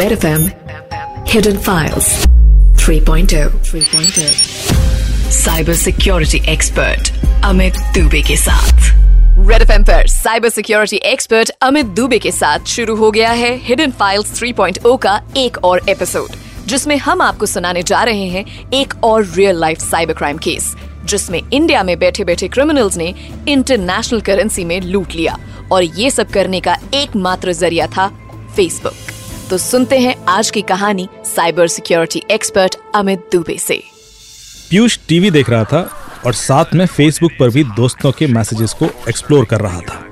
Red FM Hidden Files 3.0 3.0 cyber security expert Amit Dubey के साथ। Red F पर cyber security expert Amit Dubey के साथ शुरू हो गया है हिडन फाइल्स 3.0 का एक और एपिसोड जिसमें हम आपको सुनाने जा रहे हैं एक और real life cyber crime case जिसमें इंडिया में बैठे बैठे क्रिमिनल्स ने इंटरनेशनल करेंसी में लूट लिया। और ये सब करने का एकमात्र ज़रिया था फेसबुक तो सुनते हैं आज की कहानी cyber security expert Amit Dubey से। पीयूष टीवी देख रहा था और साथ में फेसबुक पर भी दोस्तों के मैसेजेस को एक्सप्लोर कर रहा था।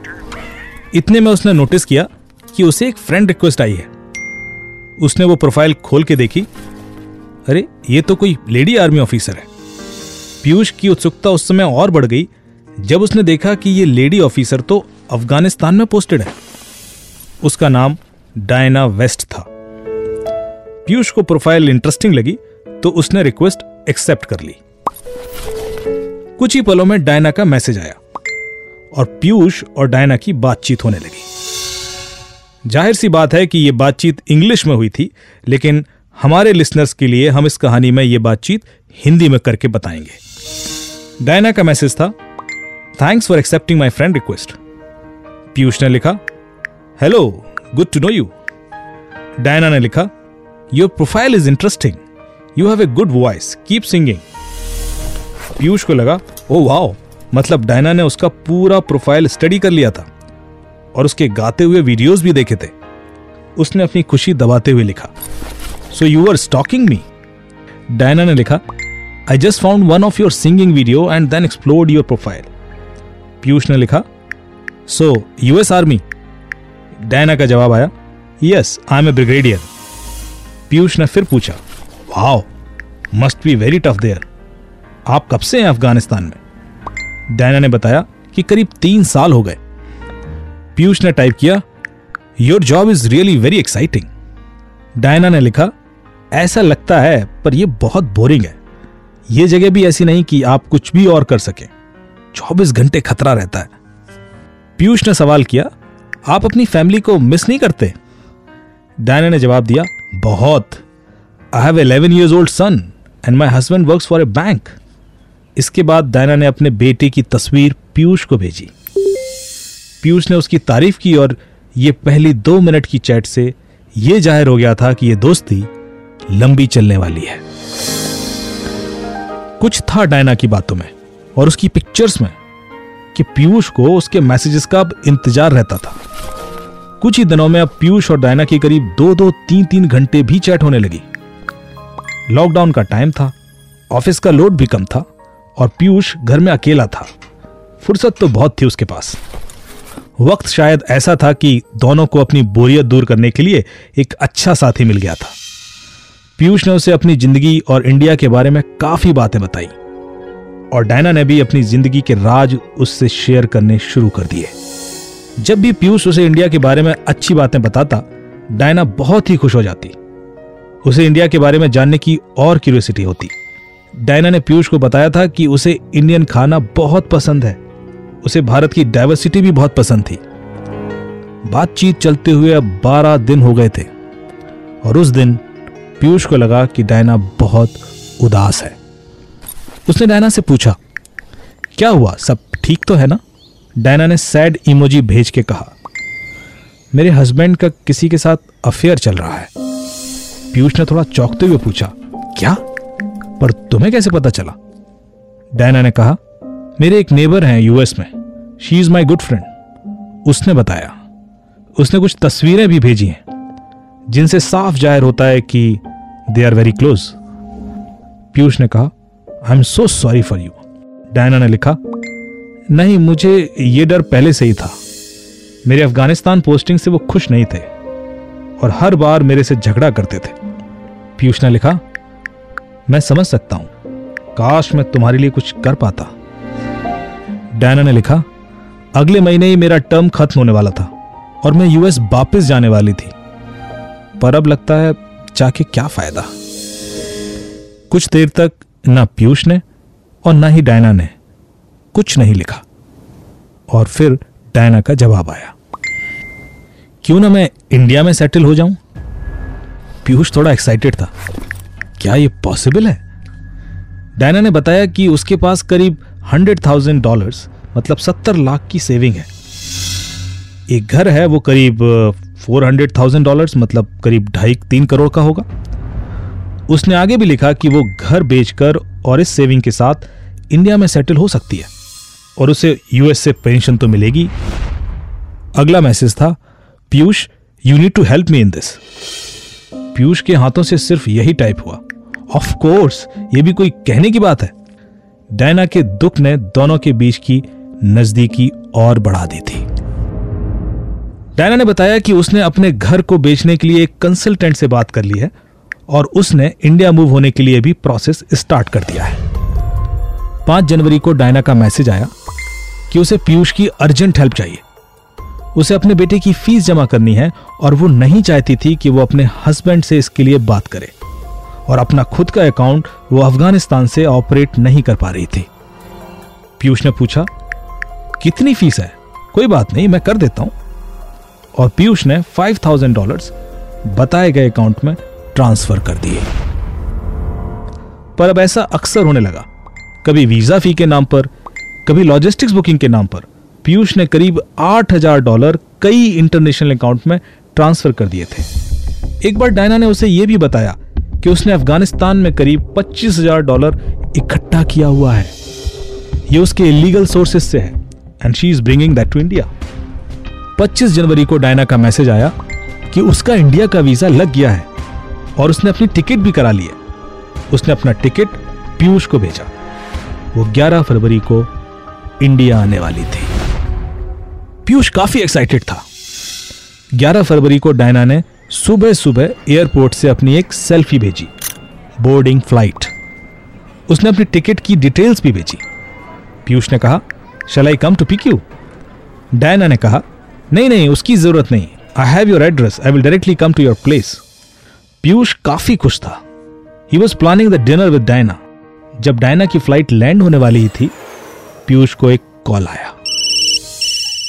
इतने में उसने नोटिस किया कि उसे एक फ्रेंड रिक्वेस्ट आई है। उसने वो प्रोफ़ाइल खोल के देखी। अरे, ये तो कोई लेडी आर्मी ऑफिसर है। पीयूष की उत्सुकता उस समय और बढ़ गई जब उसने देखा कि ये लेडी ऑफिसर तो अफ़गानिस्तान में पोस्टेड है। उसका नाम डायना वेस्ट था। पीयूष को प्रोफ़ाइल इंटरेस्टिंग लगी तो उसने रिक्वेस्ट एक्सेप्ट कर ली। कुछ ही पलों में डायना का मैसेज आया, और पीयूष और डायना की बातचीत होने लगी। ज़ाहिर सी बात है कि यह बातचीत इंग्लिश में हुई थी, लेकिन हमारे लिसनर्स के लिए हम इस कहानी में यह बातचीत हिंदी में करके बताएँगे। डायना का मैसेज था thanks for accepting my friend request Piyush ने लिखा hello good to know you Diana ने लिखा your profile is interesting you have a good voice keep singing Piyush को लगा ओ वाओ मतलब डायना ने उसका पूरा प्रोफ़ाइल स्टडी कर लिया था और उसके गाते हुए वीडियोस भी देखे थे उसने अपनी खुशी दबाते हुए लिखा so you are stalking me Diana ने लिखा I just found one of your singing video and then explored your profile Piyush ने लिखा सो यूएस आर्मी डायना का जवाब आया yes I am a brigadier Piyush ने फिर पूछा wow must be very tough there आप कब से हैं अफ़गानिस्तान में? डायना ने बताया कि करीब तीन साल हो गए। पीयूष ने टाइप किया your job is really very exciting Diana ने लिखा, ऐसा लगता है, पर यह बहुत बोरिंग है। यह जगह भी ऐसी नहीं कि आप कुछ भी और कर सकें। चौबीस घंटे खतरा रहता है. पीयूष ने सवाल किया आप अपनी फैमिली को मिस नहीं करते। डायना ने जवाब दिया, बहुत। I have eleven years old son and my husband work for a bank इसके बाद डायना ने अपने बेटे की तस्वीर पीयूष को भेजी। पीयूष ने उसकी तारीफ़ की और ये पहली दो मिनट की चैट से यह ज़ाहिर हो गया था कि यह दोस्ती लंबी चलने वाली है। कुछ था डायना की बातों में और उसकी पिक्चर्स में। कि पीयूष को उसके मैसेजेस का अब इंतज़ार रहता था। कुछ ही दिनों में अब पीयूष और डायना की करीब दो दो तीन तीन घंटे भी चैट होने लगी। लॉकडाउन का टाइम था, ऑफ़िस का लोड भी कम था और पीयूष घर में अकेला था। फुर्सत तो बहुत थी उसके पास। वक्त शायद ऐसा था कि दोनों को अपनी बोरियत दूर करने के लिए एक अच्छा साथी मिल गया था। पीयूष ने उसे अपनी ज़िंदगी और इंडिया के बारे में काफ़ी बातें बताई। और डायना ने भी अपनी ज़िंदगी के राज उससे शेयर करने शुरू कर दिए। जब भी पीयूष उसे इंडिया के बारे में अच्छी बातें बताता, डायना बहुत ही खुश हो जाती। उसे इंडिया के बारे में जानने की और क्यूरियोसिटी होती। डायना ने पीयूष को बताया था कि उसे इंडियन खाना बहुत पसंद है। उसे भारत की डाइवर्सिटी भी बहुत पसंद थी। बातचीत चलते हुए अब बारह दिन हो गए थे। और उस दिन पीयूष को लगा कि डायना बहुत उदास है। उसने डायना से पूछा, क्या हुआ? सब ठीक तो है ना? डायना ने सैड इमोजी भेज के कहा, मेरे हस्बैंड का किसी के साथ अफेयर चल रहा है। पीयूष ने थोड़ा चौंकते हुए पूछा, क्या? पर तुम्हें कैसे पता चला? डायना ने कहा, मेरे एक नेबर हैं यूएस में। She is my good friend उसने बताया, उसने कुछ तस्वीरें भी भेजी हैं, जिनसे साफ़ ज़ाहिर होता है कि they are very close Piyush ने कहा I am so sorry for you Diana ने लिखा, नहीं, मुझे ये डर पहले से ही था। मेरे अफ़गानिस्तान पोस्टिंग से वो खुश नहीं थे और हर बार मेरे से झगड़ा करते थे। पीयूष ने लिखा, मैं समझ सकता हूँ। काश मैं तुम्हारे लिए कुछ कर पाता। डायना ने लिखा, अगले महीने ही मेरा टर्म खत्म होने वाला था और मैं यूएस वापस जाने वाली थी। पर अब लगता है जाके क्या फ़ायदा? कुछ देर तक ना पीयूष ने और ना ही डायना ने कुछ नहीं लिखा। और फिर डायना का जवाब आया। क्यों ना मैं इंडिया में सेटल हो जाऊँ? पीयूष थोड़ा एक्साइटेड था। क्या ये पॉसिबल है? डायना ने बताया कि उसके पास करीब हंड्रेड थाउज़ेंड डॉलर मतलब सत्तर लाख की सेविंग है। एक घर है वो करीब फोर हंड्रेड थाउज़ेंड डॉलर मतलब करीब ढाई तीन करोड़ का होगा। उसने आगे भी लिखा कि वो घर बेचकर और इस सेविंग के साथ इंडिया में सेटल हो सकती है और उसे यूएस से पेंशन तो मिलेगी। अगला मैसेज था, Piyush you need to help me in this Piyush के हाथों से सिर्फ़ यही टाइप हुआ। ऑफ़ कोर्स ये भी कोई कहने की बात है। डायना के दुख ने दोनों के बीच की नजदीकी और बढ़ा दी थी। डायना ने बताया कि उसने अपने घर को बेचने के लिए एक कंसल्टेंट से बात कर ली है। और उसने इंडिया मूव होने के लिए भी प्रोसेस स्टार्ट कर दिया है। पाँच जनवरी को डायना का मैसेज आया कि उसे पीयूष की अर्जेंट हेल्प चाहिए। उसे अपने बेटे की फ़ीस जमा करनी है और वो नहीं चाहती थी कि वो अपने हस्बैंड से इसके लिए बात करे और अपना खुद का अकाउंट वो अफ़गानिस्तान से ऑपरेट नहीं कर पा रही थी। पीयूष ने पूछा, कितनी फ़ीस है? कोई बात नहीं, मैं कर देता हूँ। और पीयूष ने फाइव थाउज़ेंड डॉलर बताए गए अकाउंट में ट्रांसफ़र कर दिए। पर अब ऐसा अक्सर होने लगा। कभी वीज़ा फ़ी के नाम पर, कभी लॉजिस्टिक्स बुकिंग के नाम पर, पीयूष ने करीब आठ हज़ार डॉलर कई इंटरनेशनल अकाउंट में ट्रांसफ़र कर दिए थे। एक बार डायना ने उसे यह भी बताया कि उसने अफ़गानिस्तान में करीब पच्चीस हज़ार डॉलर इकट्ठा किया हुआ है। यह उसके इलीगल सोर्सेस से है and she is bringing that to India 25 जनवरी को डायना का मैसेज आया कि उसका इंडिया का वीज़ा लग गया है। और उसने अपनी टिकट भी करा ली है। उसने अपना टिकट पीयूष को भेजा। वो 11 फरवरी को इंडिया आने वाली थी। पीयूष काफ़ी एक्साइटेड था। 11 फरवरी को डायना ने सुबह सुबह एयरपोर्ट से अपनी एक सेल्फी भेजी। बोर्डिंग फ़्लाइट उसने अपनी टिकट की डिटेल्स भी भेजी। पीयूष ने कहा shall I come to pick you Diana ने कहा, नहीं नहीं, उसकी ज़रूरत नहीं। I have your address I will directly come to your place Piyush काफ़ी खुश था। He was planning the dinner with Diana जब डायना की फ़्लाइट लैंड होने वाली ही थी पीयूष को एक कॉल आया।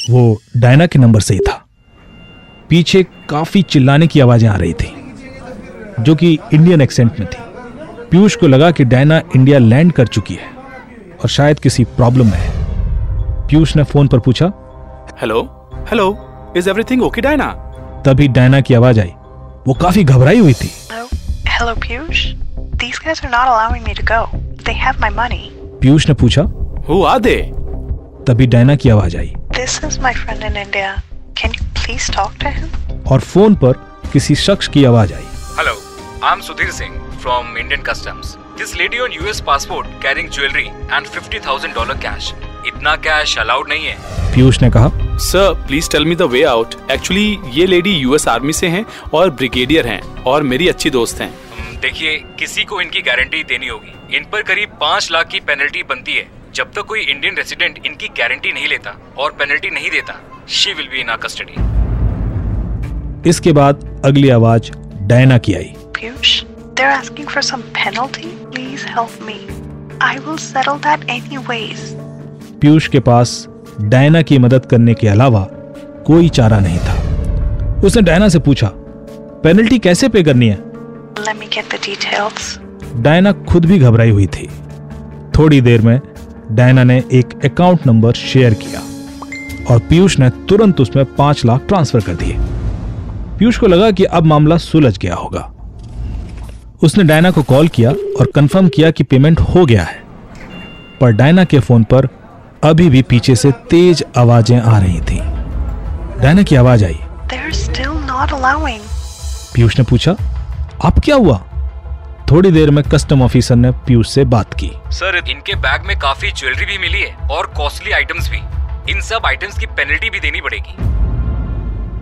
वो डायना के नंबर से ही था। पीछे काफ़ी चिल्लाने की आवाज़ें आ रही थी जो कि इंडियन एक्सेंट में थी। पीयूष को लगा कि डायना इंडिया लैंड कर चुकी है और शायद किसी प्रॉब्लम में है। पीयूष ने फ़ोन पर पूछा hello hello is everything okay Diana तभी डायना की आवाज़ आई। वो काफ़ी घबराई हुई थी। हेलो पीयूष पीयूष ने पूछा हु आर तभी डायना की आवाज़ आई। This is my friend in India can you please talk to him और फ़ोन पर किसी शख्स की आवाज़ आई। Hello I am Sudhir Singh from Indian customs this lady on US passport carrying jewellery and 50000 dollar cash इतना cash allowed नहीं है पीयूष ने कहा sir please tell me the way out actually ये लेडी यूएस आर्मी से हैं और brigadier हैं और मेरी अच्छी दोस्त हैं हम्म, देखिए किसी को इनकी गारंटी देनी होगी इन पर करीब पाँच लाख की पेनल्टी बनती है जब तक कोई इंडियन रेसिडेंट इनकी गारंटी नहीं लेता और पेनल्टी नहीं देता she will be in our custody इसके बाद अगली आवाज़ डायना की आई Piyush, they're asking for some penalty. Please help me. I will settle that anyways. Piyush के पास डायना की मदद करने के अलावा कोई चारा नहीं था। उसने डायना से पूछा पेनल्टी कैसे पे करनी है. डायना खुद भी घबराई हुई थी। थोड़ी देर में डायना ने एक अकाउंट नंबर शेयर किया और पीयूष ने तुरंत उसमें पाँच लाख ट्रांसफ़र कर दिए। पीयूष को लगा कि अब मामला सुलझ गया होगा। उसने डायना को कॉल किया और कंफर्म किया कि पेमेंट हो गया है। पर डायना के फ़ोन पर अभी भी पीछे से तेज आवाज़ें आ रही थी। डायना की आवाज़ आई। They're still not allowing. Piyush ने पूछा अब क्या हुआ? थोड़ी देर में कस्टम ऑफिसर ने पीयूष से बात की। सर इनके बैग में काफ़ी ज्वेलरी भी मिली है और कॉस्टली आइटम्स भी। इन सब आइटम्स की पेनल्टी भी देनी पड़ेगी।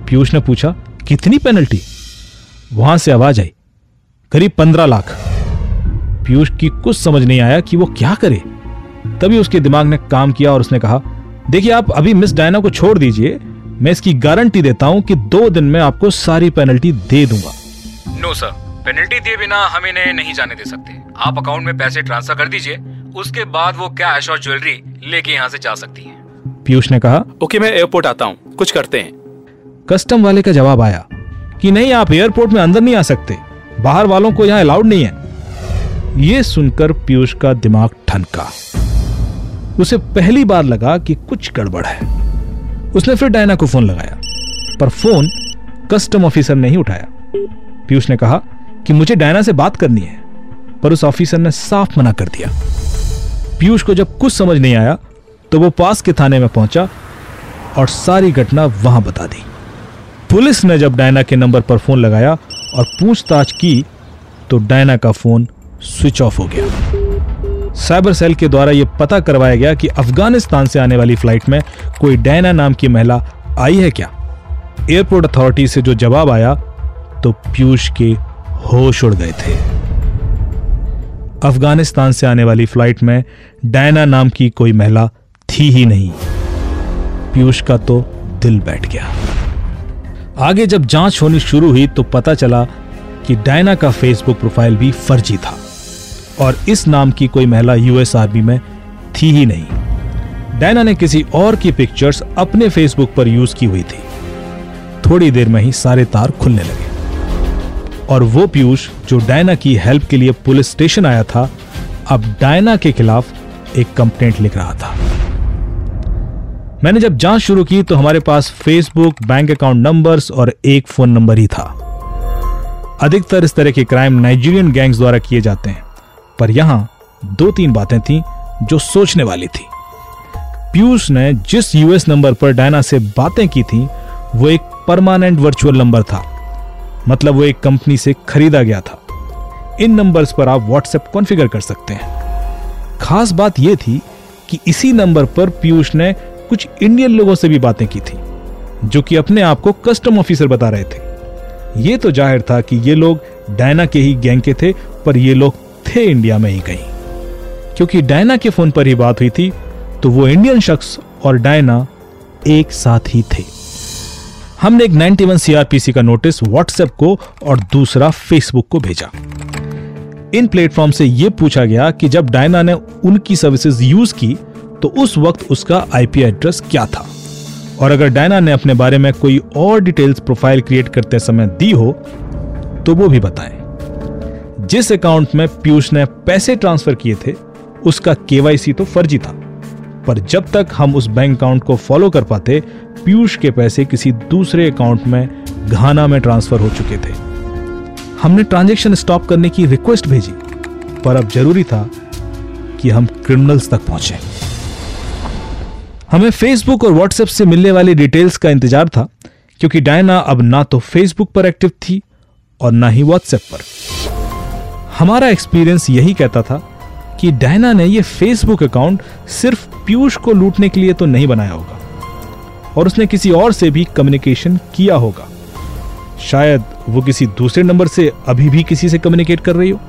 पीयूष ने पूछा कितनी पेनल्टी? वहाँ से आवाज़ आई करीब पंद्रह लाख। पीयूष की कुछ समझ नहीं आया कि वो क्या करे। तभी उसके दिमाग ने काम किया और उसने कहा देखिए आप अभी मिस डायना को छोड़ दीजिए मैं इसकी गारंटी देता हूँ कि दो दिन में आपको सारी पेनल्टी दे दूँगा। नो सर पेनल्टी दिए बिना हम इन्हें नहीं जाने दे सकते। आप अकाउंट में पैसे ट्रांसफ़र कर दीजिए उसके बाद वो कैश और ज्वेलरी लेके यहाँ से जा सकती है। पीयूष ने कहा ओके मैं एयरपोर्ट आता हूँ। कुछ करते हैं। कस्टम वाले का जवाब आया कि नहीं आप एयरपोर्ट में अंदर नहीं आ सकते। बाहर वालों को यहाँ अलाउड नहीं है। ये सुनकर पीयूष का दिमाग ठनका। उसे पहली बार लगा कि कुछ गड़बड़ है। उसने फिर डायना को फ़ोन लगाया, पर फ़ोन कस्टम ऑफिसर ने ही उठाया। पीयूष ने कहा कि मुझे डायना से बात करनी है, पर उस ऑफिसर ने साफ़ मना कर दिया। पीयूष को जब कुछ समझ नहीं आया तो वो पास के थाने में पहुँचा और सारी घटना वहाँ बता दी। पुलिस ने जब डायना के नंबर पर फ़ोन लगाया और पूछताछ की तो डायना का फ़ोन स्विच ऑफ़ हो गया। साइबर सेल के द्वारा यह पता करवाया गया कि अफ़गानिस्तान से आने वाली फ़्लाइट में कोई डायना नाम की महिला आई है क्या? एयरपोर्ट अथॉरिटी से जो जवाब आया तो पीयूष के होश उड़ गए थे। अफ़गानिस्तान से आने वाली फ़्लाइट में डायना नाम की कोई महिला थी ही नहीं। पीयूष का तो दिल बैठ गया। आगे जब जाँच होनी शुरू हुई तो पता चला कि डायना का फेसबुक प्रोफ़ाइल भी फर्जी था। और इस नाम की कोई महिला यूएस आर्मी में थी ही नहीं। डायना ने किसी और की पिक्चर्स अपने फेसबुक पर यूज़ की हुई थी। थोड़ी देर में ही सारे तार खुलने लगे। और वो पीयूष जो डायना की हेल्प के लिए पुलिस स्टेशन आया था, अब डायना के खिलाफ एक कंप्लेंट लिख रहा था। मैंने जब जाँच शुरू की तो हमारे पास फेसबुक बैंक अकाउंट नंबर्स और एक फ़ोन नंबर ही था। अधिकतर इस तरह के क्राइम नाइजीरियन गैंग्स द्वारा किए जाते हैं। पर यहाँ दो तीन बातें थी जो सोचने वाली थी। पीयूष ने जिस यूएस नंबर पर डायना से बातें की थी, वो एक परमानेंट वर्चुअल नंबर था। मतलब वो एक कंपनी से खरीदा गया था। इन नंबर्स पर आप व्हाट्सएप कॉन्फ़िगर कर सकते हैं। खास बात यह थी कि इसी नंबर पर पीयूष ने कुछ इंडियन लोगों से भी बातें की थी, जो कि अपने आप को कस्टम ऑफिसर बता रहे थे। यह तो ज़ाहिर था कि ये लोग डायना के ही गैंग के थे, पर ये लोग थे इंडिया में ही कहीं। क्योंकि डायना के फ़ोन पर ही बात हुई थी तो वो इंडियन शख्स और डायना एक साथ ही थे। हमने एक 91 सीआरपीसी का नोटिस व्हाट्सएप को और दूसरा फेसबुक को भेजा। इन प्लेटफॉर्म से यह पूछा गया कि जब डायना ने उनकी सर्विसेज़ यूज़ की तो उस वक्त उसका आईपी एड्रेस क्या था? और अगर डायना ने अपने बारे में कोई और डिटेल्स प्रोफ़ाइल क्रिएट करते समय दी हो तो वो भी बताएँ। जिस अकाउंट में पीयूष ने पैसे ट्रांसफ़र किए थे, उसका केवाईसी तो फर्जी था। पर जब तक हम उस बैंक अकाउंट को फॉलो कर पाते, पीयूष के पैसे किसी दूसरे अकाउंट में घाना में ट्रांसफ़र हो चुके थे। हमने ट्रांजेक्शन स्टॉप करने की रिक्वेस्ट भेजी, पर अब ज़रूरी था कि हम क्रिमिनल्स तक पहुँचे। हमें फेसबुक और व्हाट्सएप से मिलने वाली डिटेल्स का इंतज़ार था, क्योंकि डायना अब ना तो फेसबुक पर एक्टिव थी और ना ही व्हाट्सएप पर। हमारा एक्सपीरियंस यही कहता था कि डायना ने यह फेसबुक अकाउंट सिर्फ़ पीयूष को लूटने के लिए तो नहीं बनाया होगा, और उसने किसी और से भी कम्युनिकेशन किया होगा। शायद वो किसी दूसरे नंबर से अभी भी किसी से कम्युनिकेट कर रही हो।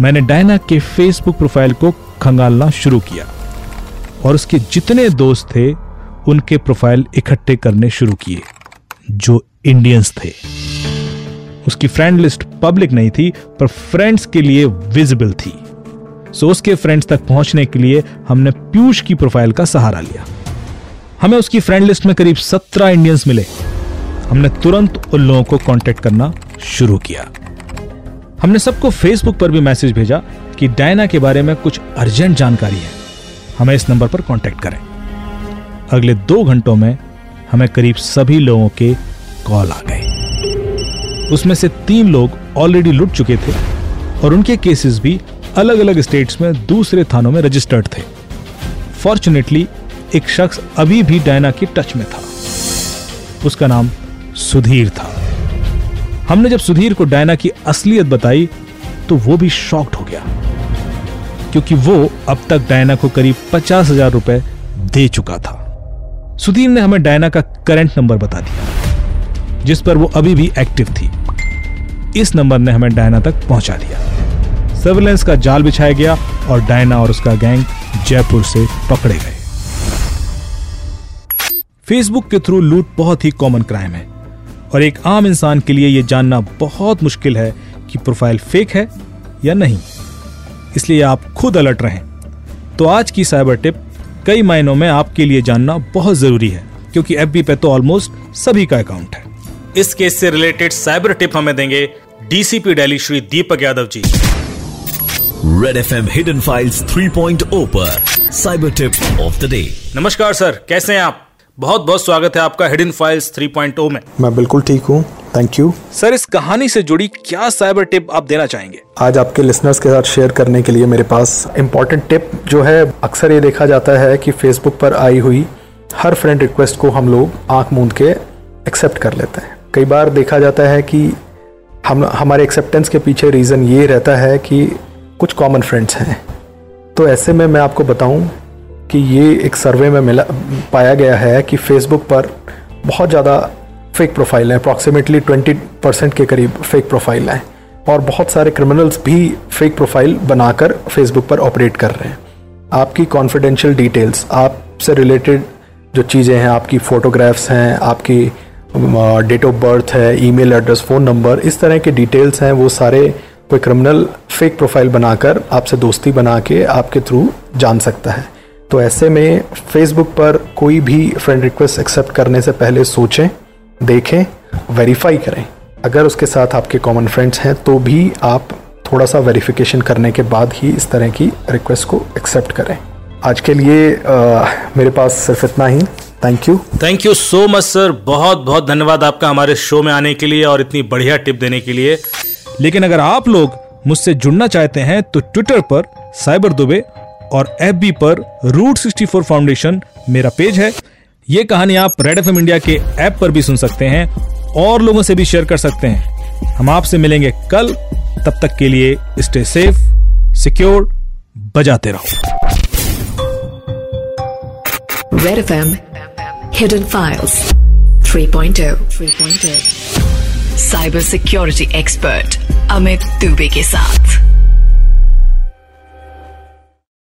मैंने डायना के फेसबुक प्रोफ़ाइल को खंगालना शुरू किया, और उसके जितने दोस्त थे, उनके प्रोफ़ाइल इकट्ठे करने शुरू किए, जो इंडियंस थे। उसकी फ्रेंड लिस्ट पब्लिक नहीं थी, पर फ्रेंड्स के लिए विजिबल थी। सो उसके फ्रेंड्स तक पहुँचने के लिए हमने पीयूष की प्रोफ़ाइल का सहारा लिया। हमें उसकी फ्रेंड लिस्ट में करीब सत्रह इंडियंस मिले। हमने तुरंत उन लोगों को कांटेक्ट करना शुरू किया। हमने सबको फेसबुक पर भी मैसेज भेजा कि डायना के बारे में कुछ अर्जेंट जानकारी है। हमें इस नंबर पर कांटेक्ट करें। अगले दो घंटों में हमें करीब सभी लोगों के कॉल आ गए। उसमें से तीन लोग ऑलरेडी लुट चुके थे और उनके केसेस भी अलग अलग स्टेट्स में दूसरे थानों में रजिस्टर्ड थे। फॉर्चुनेटली एक शख्स अभी भी डायना के टच में था। उसका नाम सुधीर था। हमने जब सुधीर को डायना की असलियत बताई तो वो भी शॉक्ड हो गया। क्योंकि वो अब तक डायना को करीब पचास हज़ार रुपए दे चुका था। सुधीर ने हमें डायना का करंट नंबर बता दिया। जिस पर वो अभी भी एक्टिव थी। इस नंबर ने हमें डायना तक पहुँचा दिया। सर्विलेंस का जाल बिछाया गया और डायना और उसका गैंग जयपुर से पकड़े गए। फेसबुक के थ्रू लूट बहुत ही कॉमन क्राइम है। और एक आम इंसान के लिए यह जानना बहुत मुश्किल है कि प्रोफ़ाइल फेक है या नहीं। इसलिए आप खुद अलर्ट रहें। तो आज की साइबर टिप कई मायनों में आपके लिए जानना बहुत ज़रूरी है, क्योंकि एफबी पे तो ऑलमोस्ट सभी का अकाउंट है। इस केस से रिलेटेड साइबर टिप हमें देंगे DCP Delhi Shri Deepak Yadav ji. Red F M hidden files 3.0 पर cyber tip of the day नमस्कार सर कैसे हैं आप? बहुत बहुत स्वागत है आपका हिडन फाइल्स 3.0 में। मैं बिल्कुल ठीक हूँ थैंक यू सर इस कहानी से जुड़ी क्या साइबर टिप आप देना चाहेंगे? आज आपके लिसनर्स के साथ शेयर करने के लिए मेरे पास इम्पोर्टेंट टिप जो है अक्सर ये देखा जाता है कि फेसबुक पर आई हुई हर फ्रेंड रिक्वेस्ट को हम लोग आँख मूंद के एक्सेप्ट कर लेते हैं। कई बार देखा जाता है कि हम, हमारे एक्सेप्टेंस के पीछे रीज़न ये रहता है कि कुछ कॉमन फ्रेंड्स हैं। तो ऐसे में मैं आपको बताऊँ कि ये एक सर्वे में मिला, पाया गया है कि फेसबुक पर बहुत ज़्यादा फेक प्रोफ़ाइल हैं। अप्रॉक्सीमेटली ट्वेंटी परसेंट के करीब फेक प्रोफ़ाइल हैं। और बहुत सारे क्रिमिनल्स भी फेक प्रोफ़ाइल बनाकर फेसबुक पर ऑपरेट कर रहे हैं। आपकी कॉन्फिडेंशियल डिटेल्स आपसे रिलेटेड जो चीज़ें हैं, आपकी फ़ोटोग्राफ्स हैं, आपकी डेट ऑफ़ बर्थ है ईमेल एड्रेस फ़ोन नंबर इस तरह के डिटेल्स हैं वो सारे कोई क्रिमिनल फेक प्रोफ़ाइल बनाकर आपसे दोस्ती बना के आपके थ्रू जान सकता है। तो ऐसे में फेसबुक पर कोई भी फ्रेंड रिक्वेस्ट एक्सेप्ट करने से पहले सोचें देखें वेरीफाई करें। अगर उसके साथ आपके कॉमन फ्रेंड्स हैं तो भी आप थोड़ा सा वेरिफिकेशन करने के बाद ही इस तरह की रिक्वेस्ट को एक्सेप्ट करें। आज के लिए आ, मेरे पास सिर्फ़ इतना ही। Thank you thank you so much sir बहुत बहुत धन्यवाद आपका हमारे शो में आने के लिए और इतनी बढ़िया टिप देने के लिए। लेकिन अगर आप लोग मुझसे जुड़ना चाहते हैं तो ट्विटर पर साइबर दुबे और एफबी पर रूट 64 फाउंडेशन मेरा पेज है। ये कहानी आप रेड एफएम इंडिया के ऐप पर भी सुन सकते हैं और लोगों से भी शेयर कर सकते हैं। हम आपसे मिलेंगे कल। तब तक के लिए स्टे सेफ़ सिक्योर बजाते रहो। Red FM Hidden Files. 3.0 3.0 cyber security expert Amit Dubey के साथ